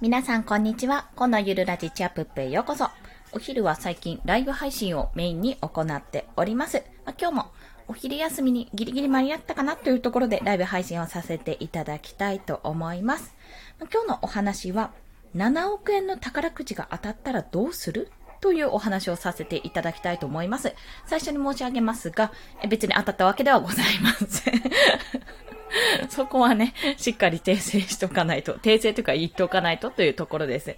皆さんこんにちは。このゆるラジチアップへようこそ。お昼は最近ライブ配信をメインに行っております。まあ、今日もお昼休みにギリギリ間に合ったかなというところでライブ配信をさせていただきたいと思います。まあ、今日のお話は7億円の宝くじが当たったらどうする？というお話をさせていただきたいと思います。最初に申し上げますが、別に当たったわけではございません。そこはね、しっかり訂正しとかないと、訂正というか言っておかないとというところです。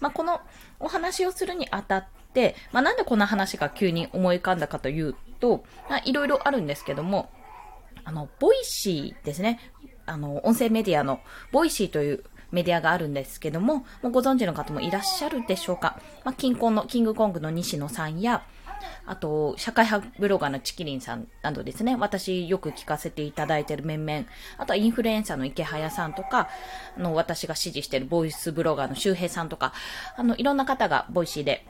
まあ、このお話をするにあたって、まあ、なんでこんな話が急に思い浮かんだかというと、まあ、いろいろあるんですけども、あの、ボイシーですね。あの、音声メディアのボイシーというメディアがあるんですけども、もうご存知の方もいらっしゃるでしょうか。まあ、近婚のキングコングの西野さんや、あと、社会派ブロガーのちきりんさんなどですね、私よく聞かせていただいている面々、あとはインフルエンサーのイケハヤさんとか、あの、私が支持してるボイスブロガーの周平さんとか、あの、いろんな方がボイシーで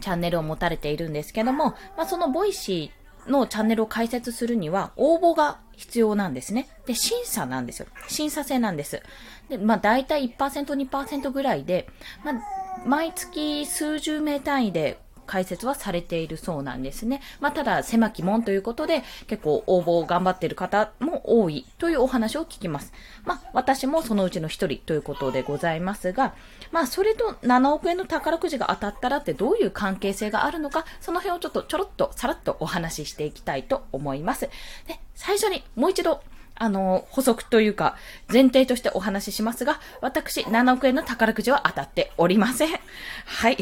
チャンネルを持たれているんですけども、まあ、そのボイシーのチャンネルを開設するには応募が必要なんですね。で、審査なんですよ。審査制なんです。で、まあ大体1%、2%ぐらいで、まあ、毎月数十名単位で開設はされているそうなんですね。まあ、ただ、狭き門ということで、結構応募を頑張っている方も多いというお話を聞きます。まあ、私もそのうちの一人ということでございますが、まあ、それと7億円の宝くじが当たったらってどういう関係性があるのか、その辺をちょっとちょろっとさらっとお話ししていきたいと思います。で、最初にもう一度、あの、補足というか、前提としてお話ししますが、私、7億円の宝くじは当たっておりません。はい。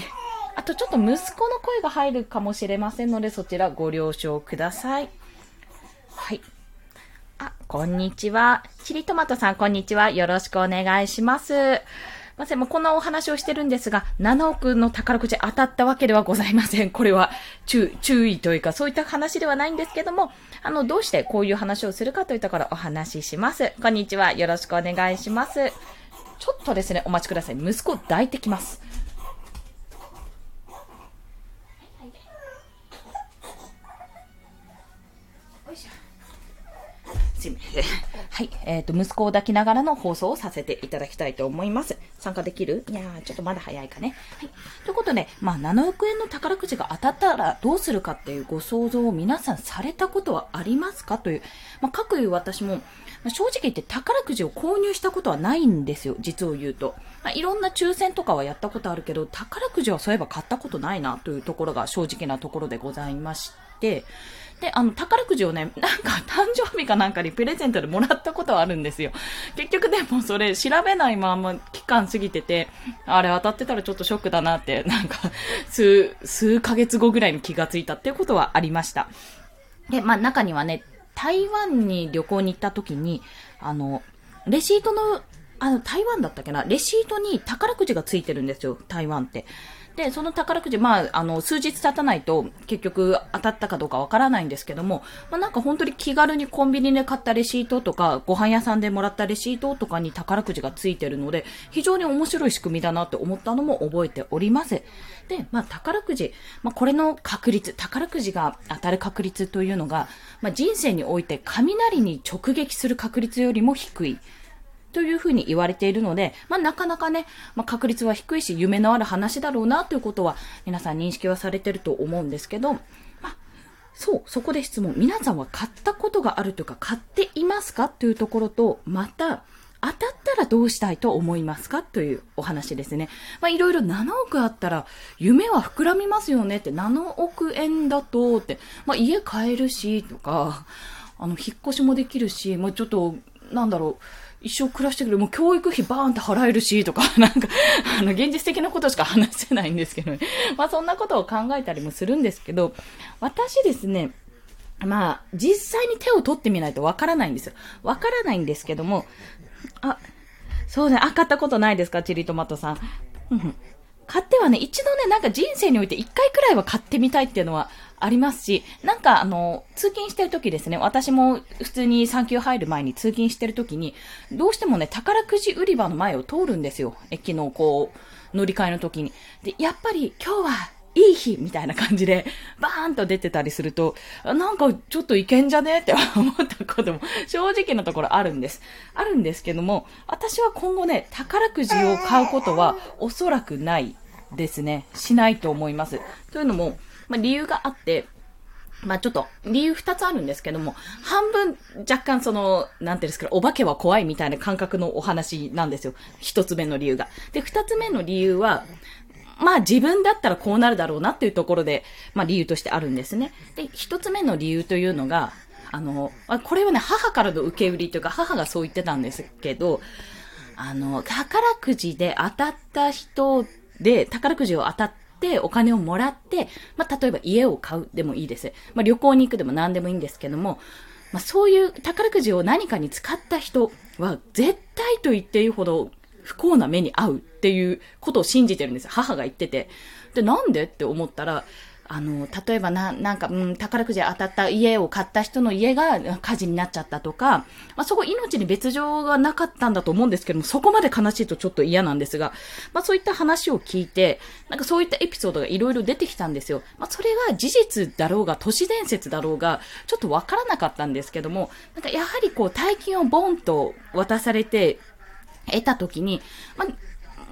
あとちょっと息子の声が入るかもしれませんので、そちらご了承ください。はい。あ、こんにちは。チリトマトさん、こんにちは。よろしくお願いします。ません、もうこんなお話をしてるんですが、7億の宝くじ当たったわけではございません。これは注注意というか、そういった話ではないんですけども、あの、どうしてこういう話をするかというところお話しします。こんにちは。よろしくお願いします。ちょっとですね、お待ちください。息子抱いてきます。はい。えっ、ー、と、息子を抱きながらの放送をさせていただきたいと思います。参加できる？いやー、ちょっとまだ早いかね。はい。ということで、まあ、7億円の宝くじが当たったらどうするかっていうご想像を皆さんされたことはありますかという、まあ、各いう私も、ま正直言って宝くじを購入したことはないんですよ、実を言うと。まあ、いろんな抽選とかはやったことあるけど、宝くじはそういえば買ったことないなというところが正直なところでございまして、で、あの、宝くじをね、なんか誕生日かなんかにプレゼントでもらったことはあるんですよ。結局でもそれ調べないまま期間過ぎてて、あれ当たってたらちょっとショックだなって、なんか、数、数ヶ月後ぐらいに気がついたっていうことはありました。で、まあ中にはね、台湾に旅行に行った時に、あの、レシートの、あの、台湾だったっけな？レシートに宝くじがついてるんですよ、台湾って。で、その宝くじ、まあ、あの、数日経たないと結局当たったかどうかわからないんですけども、まあなんか本当に気軽にコンビニで買ったレシートとか、ご飯屋さんでもらったレシートとかに宝くじがついてるので、非常に面白い仕組みだなって思ったのも覚えております。で、まあ宝くじ、まあこれの確率、宝くじが当たる確率というのが、まあ人生において雷に直撃する確率よりも低い。というふうに言われているので、まあ、なかなかね、まあ、確率は低いし、夢のある話だろうなということは、皆さん認識はされてると思うんですけど、まあ、そう、そこで質問。皆さんは買ったことがあるというか、買っていますかというところと、また、当たったらどうしたいと思いますかというお話ですね。まあ、いろいろ7億あったら、夢は膨らみますよねって、7億円だとって、まあ、家買えるし、とか、あの、引っ越しもできるし、もうちょっと、なんだろう、一生暮らしてくる。もう教育費バーンって払えるし、とか、なんか、あの、現実的なことしか話せないんですけどね。まあ、そんなことを考えたりもするんですけど、私ですね、まあ、実際に手を取ってみないとわからないんですよ。わからないんですけども、あ、そうね、あ、買ったことないですかチリトマトさん。買ってはね、一度ね、なんか人生において一回くらいは買ってみたいっていうのはありますし、なんかあの、通勤してる時ですね、私も普通に産休入る前に通勤してる時に、どうしてもね、宝くじ売り場の前を通るんですよ。駅のこう、乗り換えの時に。で、やっぱり今日はいい日みたいな感じで、バーンと出てたりすると、なんかちょっといけんじゃねって 思ったことも正直なところあるんです。あるんですけども、私は今後ね、宝くじを買うことはおそらくないですね。しないと思います。というのも、まあ、理由があって、まあちょっと理由二つあるんですけども、半分若干その、なんていうんですか、お化けは怖いみたいな感覚のお話なんですよ。一つ目の理由が。で、二つ目の理由は、まあ自分だったらこうなるだろうなっていうところで、まあ理由としてあるんですね。で、一つ目の理由というのが、あの、これはね、母からの受け売りというか、母がそう言ってたんですけど、あの、宝くじで当たった人で、宝くじを当たって、お金をもらって、まあ、例えば家を買うでもいいです。まあ、旅行に行くでも何でもいいんですけども、まあ、そういう宝くじを何かに使った人は、絶対と言っていいほど不幸な目に遭うっていうことを信じてるんです。母が言ってて。で、なんで？って思ったら、あの、例えばな、なんか、うん、宝くじ当たった家を買った人の家が火事になっちゃったとか、まあ、そこ命に別状がなかったんだと思うんですけども、そこまで悲しいとちょっと嫌なんですが、まあ、そういった話を聞いて、なんかそういったエピソードがいろいろ出てきたんですよ。まあ、それが事実だろうが、都市伝説だろうが、ちょっとわからなかったんですけども、なんかやはりこう、大金をボンと渡されて、得た時に、まあ、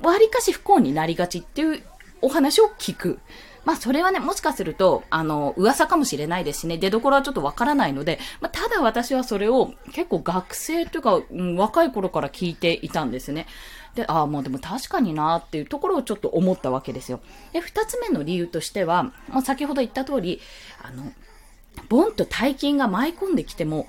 割かし不幸になりがちっていうお話を聞く。まあ、それはね、もしかすると、あの、噂かもしれないですしね、出所はちょっとわからないので、まあ、ただ私はそれを結構学生というか、うん、若い頃から聞いていたんですね。で、ああ、もうでも確かになっていうところをちょっと思ったわけですよ。で、二つ目の理由としては、まあ、先ほど言った通り、あの、ボンと大金が舞い込んできても、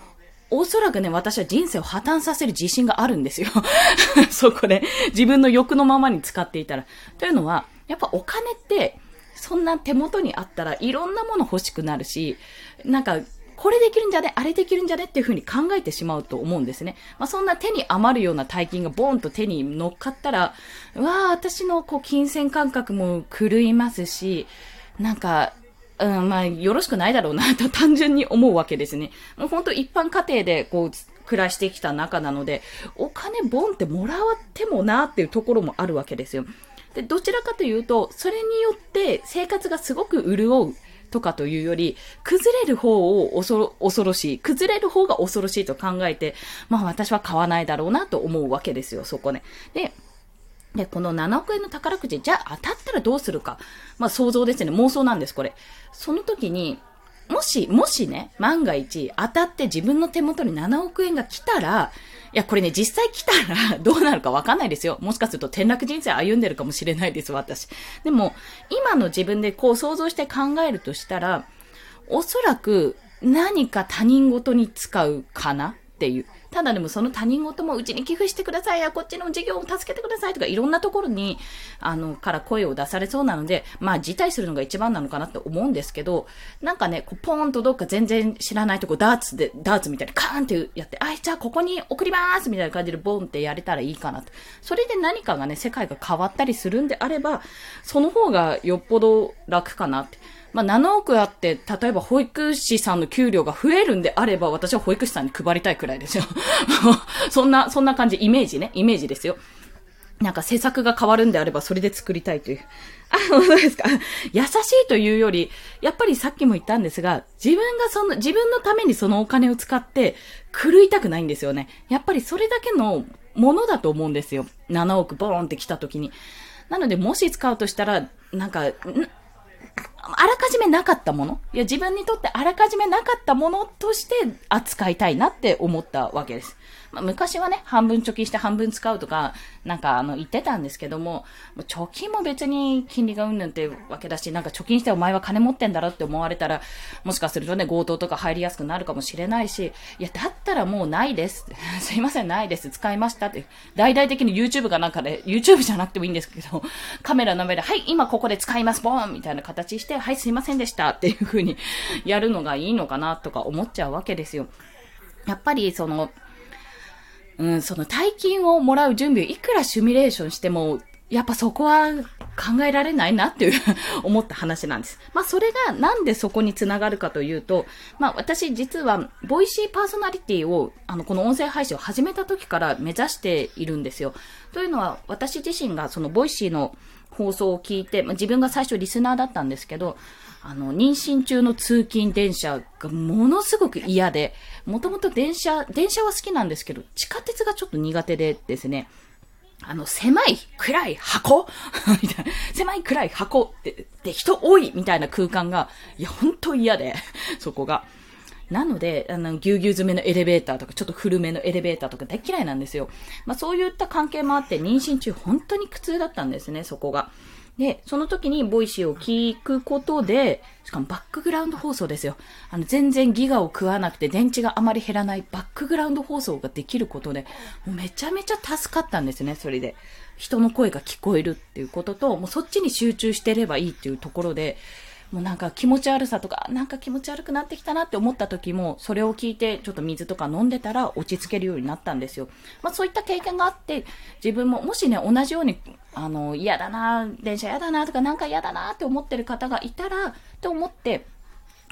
おそらくね、私は人生を破綻させる自信があるんですよ。そこで、自分の欲のままに使っていたら。というのは、やっぱお金って、そんな手元にあったらいろんなもの欲しくなるし、なんか、これできるんじゃね？あれできるんじゃね？っていうふうに考えてしまうと思うんですね。まあ、そんな手に余るような大金がボーンと手に乗っかったら、わあ、私のこう、金銭感覚も狂いますし、なんか、うん、まあ、よろしくないだろうなと単純に思うわけですね。もう本当一般家庭でこう、暮らしてきた中なので、お金ボンってもらってもなっていうところもあるわけですよ。で、どちらかというと、それによって生活がすごく潤うとかというより、崩れる方を恐ろしい。崩れる方が恐ろしいと考えて、まあ私は買わないだろうなと思うわけですよ、そこね。で、で、この7億円の宝くじ、じゃあ当たったらどうするか。まあ想像ですね。妄想なんです、これ。その時に、もし、もしね、万が一当たって自分の手元に7億円が来たら、いや、これね、実際来たら どうなるかわかんないですよ。もしかすると転落人生歩んでるかもしれないです、私。でも、今の自分でこう想像して考えるとしたら、おそらく何か他人事に使うかなっていう。ただでもその他人事もうちに寄付してくださいや、こっちの事業を助けてくださいとか、いろんなところに、あの、から声を出されそうなので、まあ、辞退するのが一番なのかなって思うんですけど、なんかね、こうポーンとどっか全然知らないとこ、ダーツで、ダーツみたいにカーンってやって、あ、じゃあここに送りますみたいな感じでボンってやれたらいいかなと。それで何かがね、世界が変わったりするんであれば、その方がよっぽど楽かなって。まあ、7億あって、例えば保育士さんの給料が増えるんであれば、私は保育士さんに配りたいくらいですよ。そんな、そんな感じ、イメージね、イメージですよ。なんか施策が変わるんであれば、それで作りたいという。あ、本当ですか？優しいというより、やっぱりさっきも言ったんですが、自分がその、自分のためにそのお金を使って、狂いたくないんですよね。やっぱりそれだけのものだと思うんですよ。7億ボーンって来た時に。なので、もし使うとしたら、なんか、あらかじめなかったもの？いや、自分にとってあらかじめなかったものとして扱いたいなって思ったわけです。まあ、昔はね、半分貯金して半分使うとか、なんかあの言ってたんですけども、貯金も別に金利がうんぬんってわけだし、なんか貯金してお前は金持ってんだろって思われたら、もしかするとね、強盗とか入りやすくなるかもしれないし、いや、だったらもうないです。すいません、ないです。使いましたって。大々的に YouTube かなんかで、YouTube じゃなくてもいいんですけど、カメラの上で、はい、今ここで使います、ボーンみたいな形してて、はい、すいませんでしたっていう風にやるのがいいのかなとか思っちゃうわけですよ。やっぱりその、うん、その大金をもらう準備をいくらシミュレーションしても、やっぱそこは考えられないなっていう 思った話なんです。まあそれがなんでそこにつながるかというと、まあ私実はボイシーパーソナリティをあのこの音声配信を始めた時から目指しているんですよ。というのは私自身がそのボイシーの放送を聞いて、まあ、自分が最初リスナーだったんですけど、あの、妊娠中の通勤電車がものすごく嫌で、もともと電車、電車は好きなんですけど、地下鉄がちょっと苦手でですね、あの、狭い、暗い箱 みたいな。狭い、暗い箱で、で、人多いみたいな空間が、いや、ほんと嫌で、そこが。なので、あの、ぎゅうぎゅう詰めのエレベーターとか、ちょっと古めのエレベーターとか大嫌いなんですよ。まあそういった関係もあって、妊娠中本当に苦痛だったんですね、そこが。で、その時にボイシーを聞くことで、しかもバックグラウンド放送ですよ。あの、全然ギガを食わなくて電池があまり減らないバックグラウンド放送ができることで、もうめちゃめちゃ助かったんですね、それで。人の声が聞こえるっていうことと、もうそっちに集中してればいいっていうところで、もうなんか気持ち悪さとか、なんか気持ち悪くなってきたなって思った時も、それを聞いてちょっと水とか飲んでたら落ち着けるようになったんですよ。まあそういった経験があって、自分ももしね、同じように、あの、嫌だな、電車嫌だなとか、なんか嫌だなって思ってる方がいたら、と思って、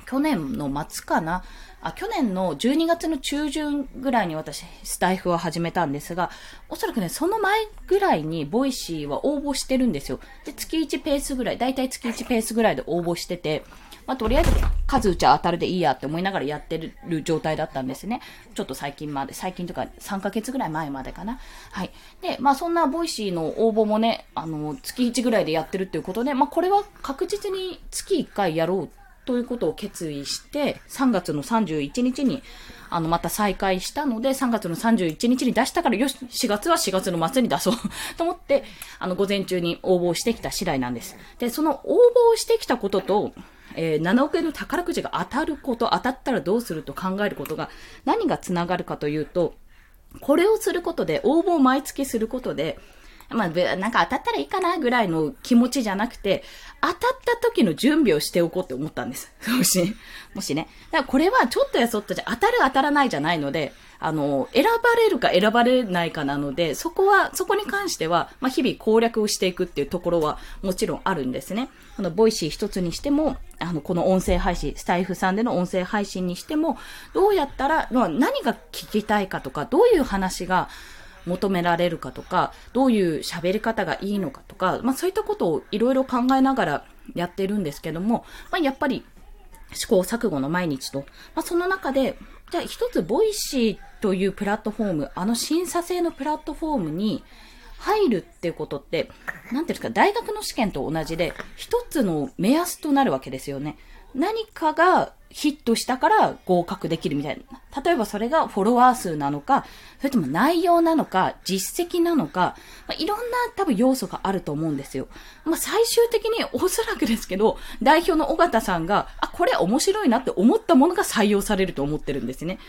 去年の末かな、あ、去年の12月の中旬ぐらいに私、スタイフを始めたんですが、おそらくね、その前ぐらいにボイシーは応募してるんですよ。で、月1ペースぐらい、だいたい月1ペースぐらいで応募してて、まあ、とりあえず数打ちゃ当たるでいいやって思いながらやってる状態だったんですね。ちょっと最近まで、最近とか3ヶ月ぐらい前までかな。はい。で、まあそんなボイシーの応募もね、あの、月1ぐらいでやってるっていうことで、まあこれは確実に月1回やろうということを決意して、3月の31日に、あの、また再開したので、3月の31日に出したから、よし、4月は4月の末に出そう と思って、あの、午前中に応募してきた次第なんです。で、その応募をしてきたことと、えー、7億円の宝くじが当たること、当たったらどうすると考えることが、何が繋がるかというと、これをすることで、応募を毎月することで、まあ、なんか当たったらいいかなぐらいの気持ちじゃなくて、当たった時の準備をしておこうって思ったんです。もし、もしね。だからこれはちょっとやそっとじゃ当たる当たらないじゃないので、あの、選ばれるか選ばれないかなので、そこは、そこに関しては、まあ、日々攻略をしていくっていうところはもちろんあるんですね。あの、ボイシー一つにしても、あの、この音声配信、スタイフさんでの音声配信にしても、どうやったら、まあ、何が聞きたいかとか、どういう話が、求められるかとか、どういう喋り方がいいのかとか、まあそういったことをいろいろ考えながらやってるんですけども、まあやっぱり試行錯誤の毎日と、まあその中で、じゃあ一つボイシーというプラットフォーム、あの審査制のプラットフォームに入るっていうことって、なんていうんですか、大学の試験と同じで、一つの目安となるわけですよね。何かがヒットしたから合格できるみたいな。例えばそれがフォロワー数なのか、それとも内容なのか、実績なのか、まあ、いろんな多分要素があると思うんですよ。まあ、最終的におそらくですけど、代表の尾形さんが、あ、これ面白いなって思ったものが採用されると思ってるんですね。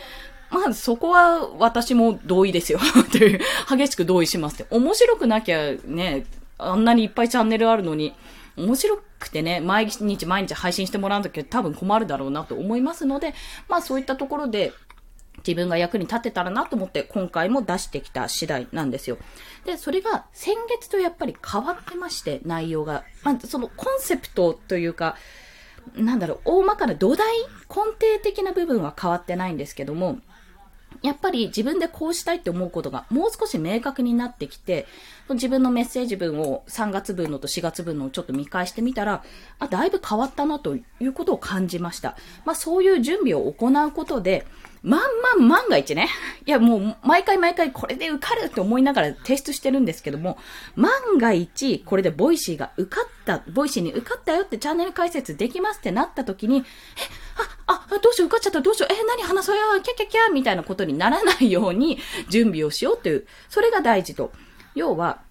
まあ、そこは私も同意ですよ。という、激しく同意しますって。面白くなきゃね、あんなにいっぱいチャンネルあるのに、面白くてね、毎日毎日配信してもらうんだけど多分困るだろうなと思いますので、まあそういったところで、自分が役に立てたらなと思って今回も出してきた次第なんですよ。で、それが先月とやっぱり変わってまして、内容が。まあ、そのコンセプトというか、なんだろう、大まかな土台、根底的な部分は変わってないんですけども、やっぱり自分でこうしたいって思うことがもう少し明確になってきて、自分のメッセージ文を3月分のと4月分のをちょっと見返してみたら、あ、だいぶ変わったなということを感じました。まあそういう準備を行うことで、まんまん万が一ね。いや、もう、毎回毎回これで受かるって思いながら提出してるんですけども、万が一、これでボイシーが受かった、ボイシーに受かったよってチャンネル開設できますってなった時に、え、あ、あ、どうしよう、受かっちゃった、どうしよう、え、何話そうや、キャキャキャみたいなことにならないように準備をしようという、それが大事と。要は、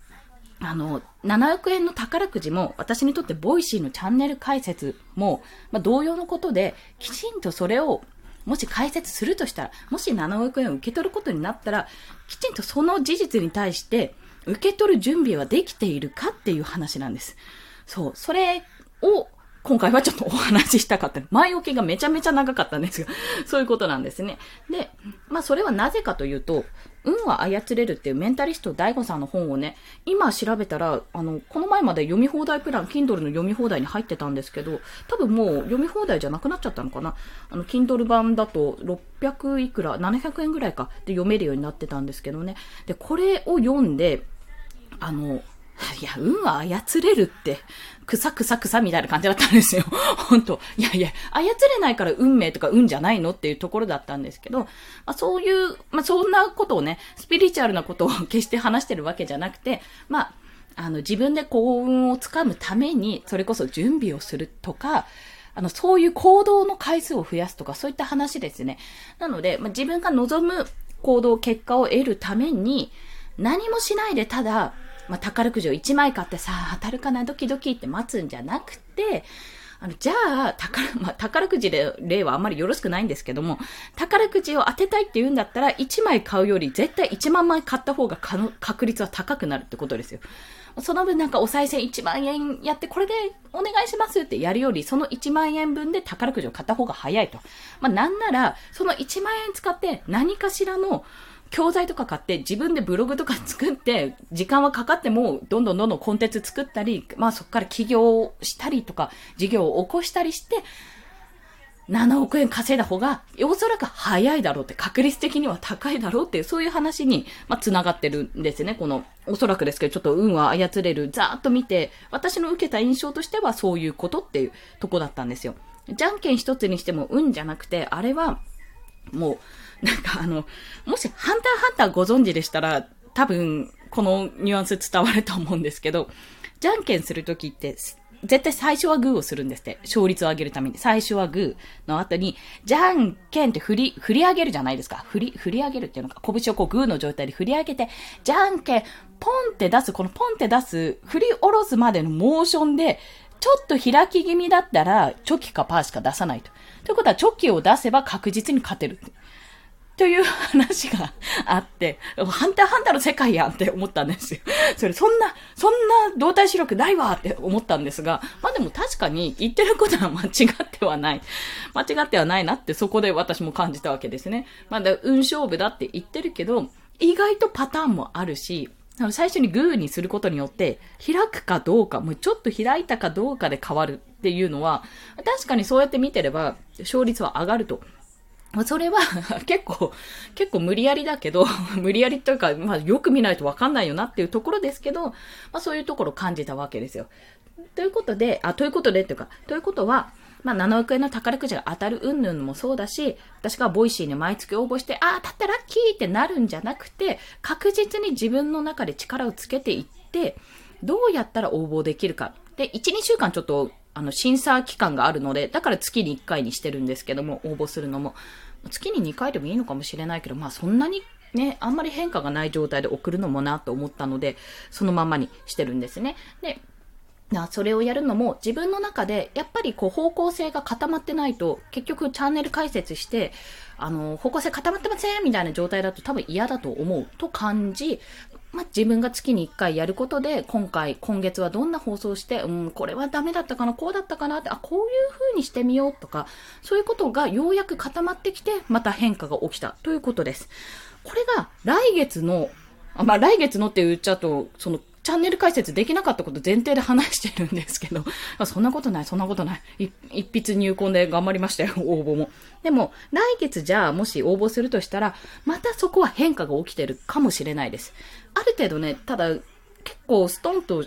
あの、7億円の宝くじも、私にとってボイシーのチャンネル開設も、まあ、同様のことで、きちんとそれをもし開設するとしたら、もし7億円を受け取ることになったら、きちんとその事実に対して、受け取る準備はできているかっていう話なんです。そう。それを、今回はちょっとお話ししたかった。前置きがめちゃめちゃ長かったんですが、そういうことなんですね。で、まあそれはなぜかというと、運は操れるっていうメンタリスト DAIGO さんの本をね、今調べたら、あの、この前まで読み放題プラン、Kindle の読み放題に入ってたんですけど、多分もう読み放題じゃなくなっちゃったのかな。あの、Kindle 版だと600いくら、700円ぐらいかで読めるようになってたんですけどね。で、これを読んで、あの、いや、運は操れるって、くさくさくさみたいな感じだったんですよ。本当いやいや、操れないから運命とか運じゃないのっていうところだったんですけど、まあそういう、まあそんなことをね、スピリチュアルなことを決して話してるわけじゃなくて、まあ、あの自分で幸運をつかむために、それこそ準備をするとか、あの、そういう行動の回数を増やすとか、そういった話ですね。なので、まあ、自分が望む行動、結果を得るために、何もしないでただ、まあ、宝くじを1枚買ってさあ、当たるかな、ドキドキって待つんじゃなくて、あの、じゃあ、宝、まあ、宝くじで例はあんまりよろしくないんですけども、宝くじを当てたいって言うんだったら、1枚買うより絶対1万枚買った方が確率は高くなるってことですよ。その分なんかお賽銭1万円やってこれでお願いしますってやるより、その1万円分で宝くじを買った方が早いと。まあ、なんなら、その1万円使って何かしらの教材とか買って自分でブログとか作って、時間はかかっても、どんどんどんどんコンテンツ作ったり、まあそこから起業したりとか、事業を起こしたりして、7億円稼いだ方が、おそらく早いだろうって、確率的には高いだろうっていう、そういう話に、まあ、繋がってるんですね。この、おそらくですけど、ちょっと運は操れる、ざーっと見て、私の受けた印象としてはそういうことっていうとこだったんですよ。じゃんけん一つにしても運じゃなくて、あれは、もう、なんかあの、もしハンターハンターご存知でしたら、多分、このニュアンス伝わると思うんですけど、じゃんけんするときって、絶対最初はグーをするんですって。勝率を上げるために。最初はグーの後に、じゃんけんって振り、振り上げるじゃないですか。振り、振り上げるっていうのか。拳をこうグーの状態で振り上げて、じゃんけん、ポンって出す、このポンって出す、振り下ろすまでのモーションで、ちょっと開き気味だったら、チョキかパーしか出さないと。ということは、チョキを出せば確実に勝てる。という話があって、ハンターハンターの世界やんって思ったんですよ。それ、そんな、そんな動体視力ないわって思ったんですが、まあでも確かに言ってることは間違ってはない。間違ってはないなってそこで私も感じたわけですね。まだ運勝負だって言ってるけど、意外とパターンもあるし、最初にグーにすることによって、開くかどうか、もうちょっと開いたかどうかで変わるっていうのは、確かにそうやって見てれば、勝率は上がるとそれは 結構、結構無理やりだけど、無理やりというか、まあよく見ないとわかんないよなっていうところですけど、まあそういうところを感じたわけですよ。ということで、あ、ということでっていうか、ということは、まあ7億円の宝くじが当たる云々もそうだし、私がボイシーに毎月応募して、あ、当たったラッキーってなるんじゃなくて、確実に自分の中で力をつけていって、どうやったら応募できるか。で、1、2週間ちょっとあの、審査期間があるので、だから月に1回にしてるんですけども、応募するのも。月に2回でもいいのかもしれないけど、まあそんなにね、あんまり変化がない状態で送るのもなと思ったので、そのままにしてるんですね。で、それをやるのも自分の中でやっぱりこう方向性が固まってないと結局チャンネル解説してあの方向性固まってませんみたいな状態だと多分嫌だと思うと感じまあ、自分が月に1回やることで、今回、今月はどんな放送して、うん、これはダメだったかな、こうだったかなって、あ、こういう風にしてみようとか、そういうことがようやく固まってきて、また変化が起きたということです。これが来月の、まあ、来月のって言っちゃうと、そのチャンネル解説できなかったこと前提で話してるんですけど、そんなことない、そんなことない。一筆入魂で頑張りましたよ、応募も。でも、来月じゃあもし応募するとしたら、またそこは変化が起きてるかもしれないです。ある程度ね、ただ、結構ストンと、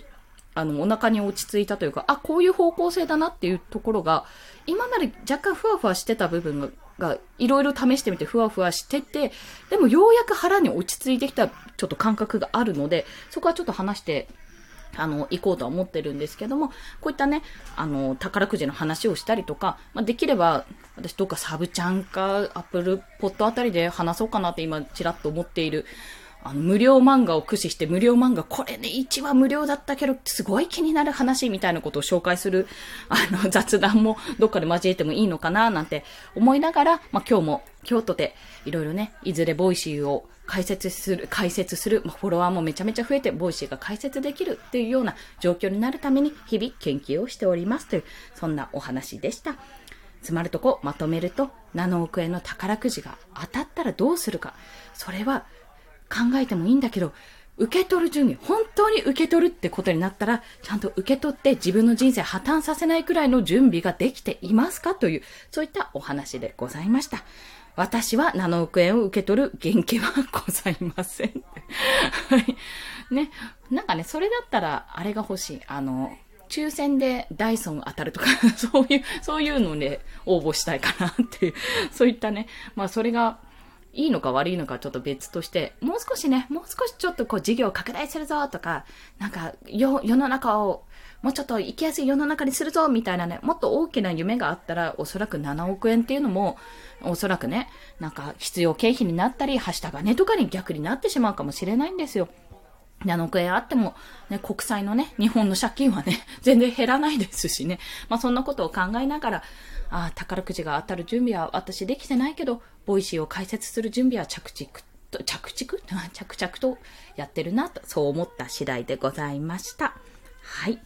あの、お腹に落ち着いたというか、あ、こういう方向性だなっていうところが、今まで若干ふわふわしてた部分ががいろいろ試してみてふわふわしてて、でもようやく腹に落ち着いてきたちょっと感覚があるので、そこはちょっと話してあの、行こうとは思ってるんですけども、こういったね、あの、宝くじの話をしたりとか、まあ、できれば、私どっかサブちゃんか、アップルポットあたりで話そうかなって今、ちらっと思っているあの、無料漫画を駆使して無料漫画、これね、1話無料だったけど、すごい気になる話みたいなことを紹介する、あの、雑談もどっかで交えてもいいのかな、なんて思いながら、まあ、今日も、今日とて、いろいろね、いずれボイシーを開設する、開設する、まあ、フォロワーもめちゃめちゃ増えて、ボイシーが開設できるっていうような状況になるために、日々研究をしておりますという、そんなお話でした。つまるとこまとめると、7億円の宝くじが当たったらどうするか。それは考えてもいいんだけど、受け取る準備、本当に受け取るってことになったら、ちゃんと受け取って自分の人生破綻させないくらいの準備ができていますかという、そういったお話でございました。私は7億円を受け取る元気はございません。はい。ね。なんかね、それだったら、あれが欲しい。あの、抽選でダイソン当たるとか、そういう、そういうので応募したいかなっていう、そういったね、まあそれがいいのか悪いのかちょっと別として、もう少しね、もう少しちょっとこう事業を拡大するぞとか、なんか世の中をもうちょっと生きやすい世の中にするぞみたいなね、もっと大きな夢があったら、おそらく7億円っていうのも、おそらくね、なんか必要経費になったり、はした金とかに逆になってしまうかもしれないんですよ。7億円あっても、ね、国債のね、日本の借金はね、全然減らないですしね。まあそんなことを考えながら、ああ、宝くじが当たる準備は私できてないけど、ボイシーを開設する準備は着々と、着々？着々とやってるなと、そう思った次第でございました。はい。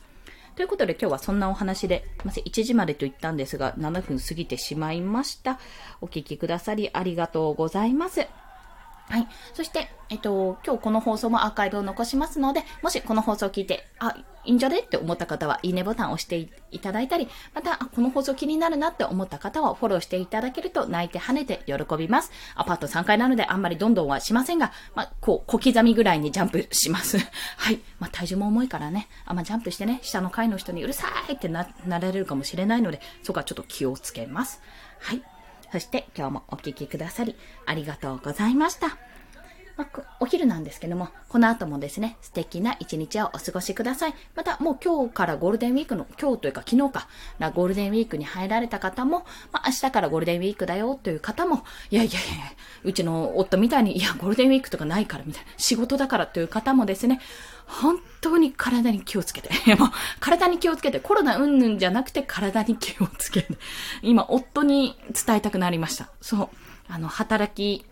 ということで今日はそんなお話で、まず1時までと言ったんですが、7分過ぎてしまいました。お聞きくださりありがとうございます。はい。そして、えっと、今日この放送もアーカイブを残しますので、もしこの放送を聞いて、あ、いいんじゃねって思った方は、いいねボタンを押していただいたり、また、この放送気になるなって思った方は、フォローしていただけると、泣いて跳ねて喜びます。アパート3階なので、あんまりどんどんはしませんが、まあ、こう、小刻みぐらいにジャンプします。はい。まあ、体重も重いからね、あんまジャンプしてね、下の階の人にうるさいってな、なられるかもしれないので、そこはちょっと気をつけます。はい。そして今日もお聴きくださりありがとうございました。まあ、お昼なんですけども、この後もですね、素敵な一日をお過ごしください。また、もう今日からゴールデンウィークの、今日というか昨日か、なゴールデンウィークに入られた方も、まあ、明日からゴールデンウィークだよという方も、いやいやいや、うちの夫みたいに、いや、ゴールデンウィークとかないからみたいな、仕事だからという方もですね、本当に体に気をつけて。もう体に気をつけて。コロナうんぬんじゃなくて体に気をつけて。今、夫に伝えたくなりました。そう。あの、働き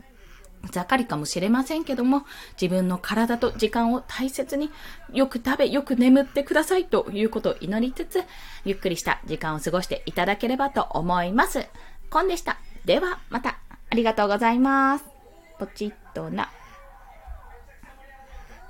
ざかりかもしれませんけども、自分の体と時間を大切に、よく食べ、よく眠ってくださいということを祈りつつ、ゆっくりした時間を過ごしていただければと思います。コンでした。では、また。ありがとうございます。ポチッとな。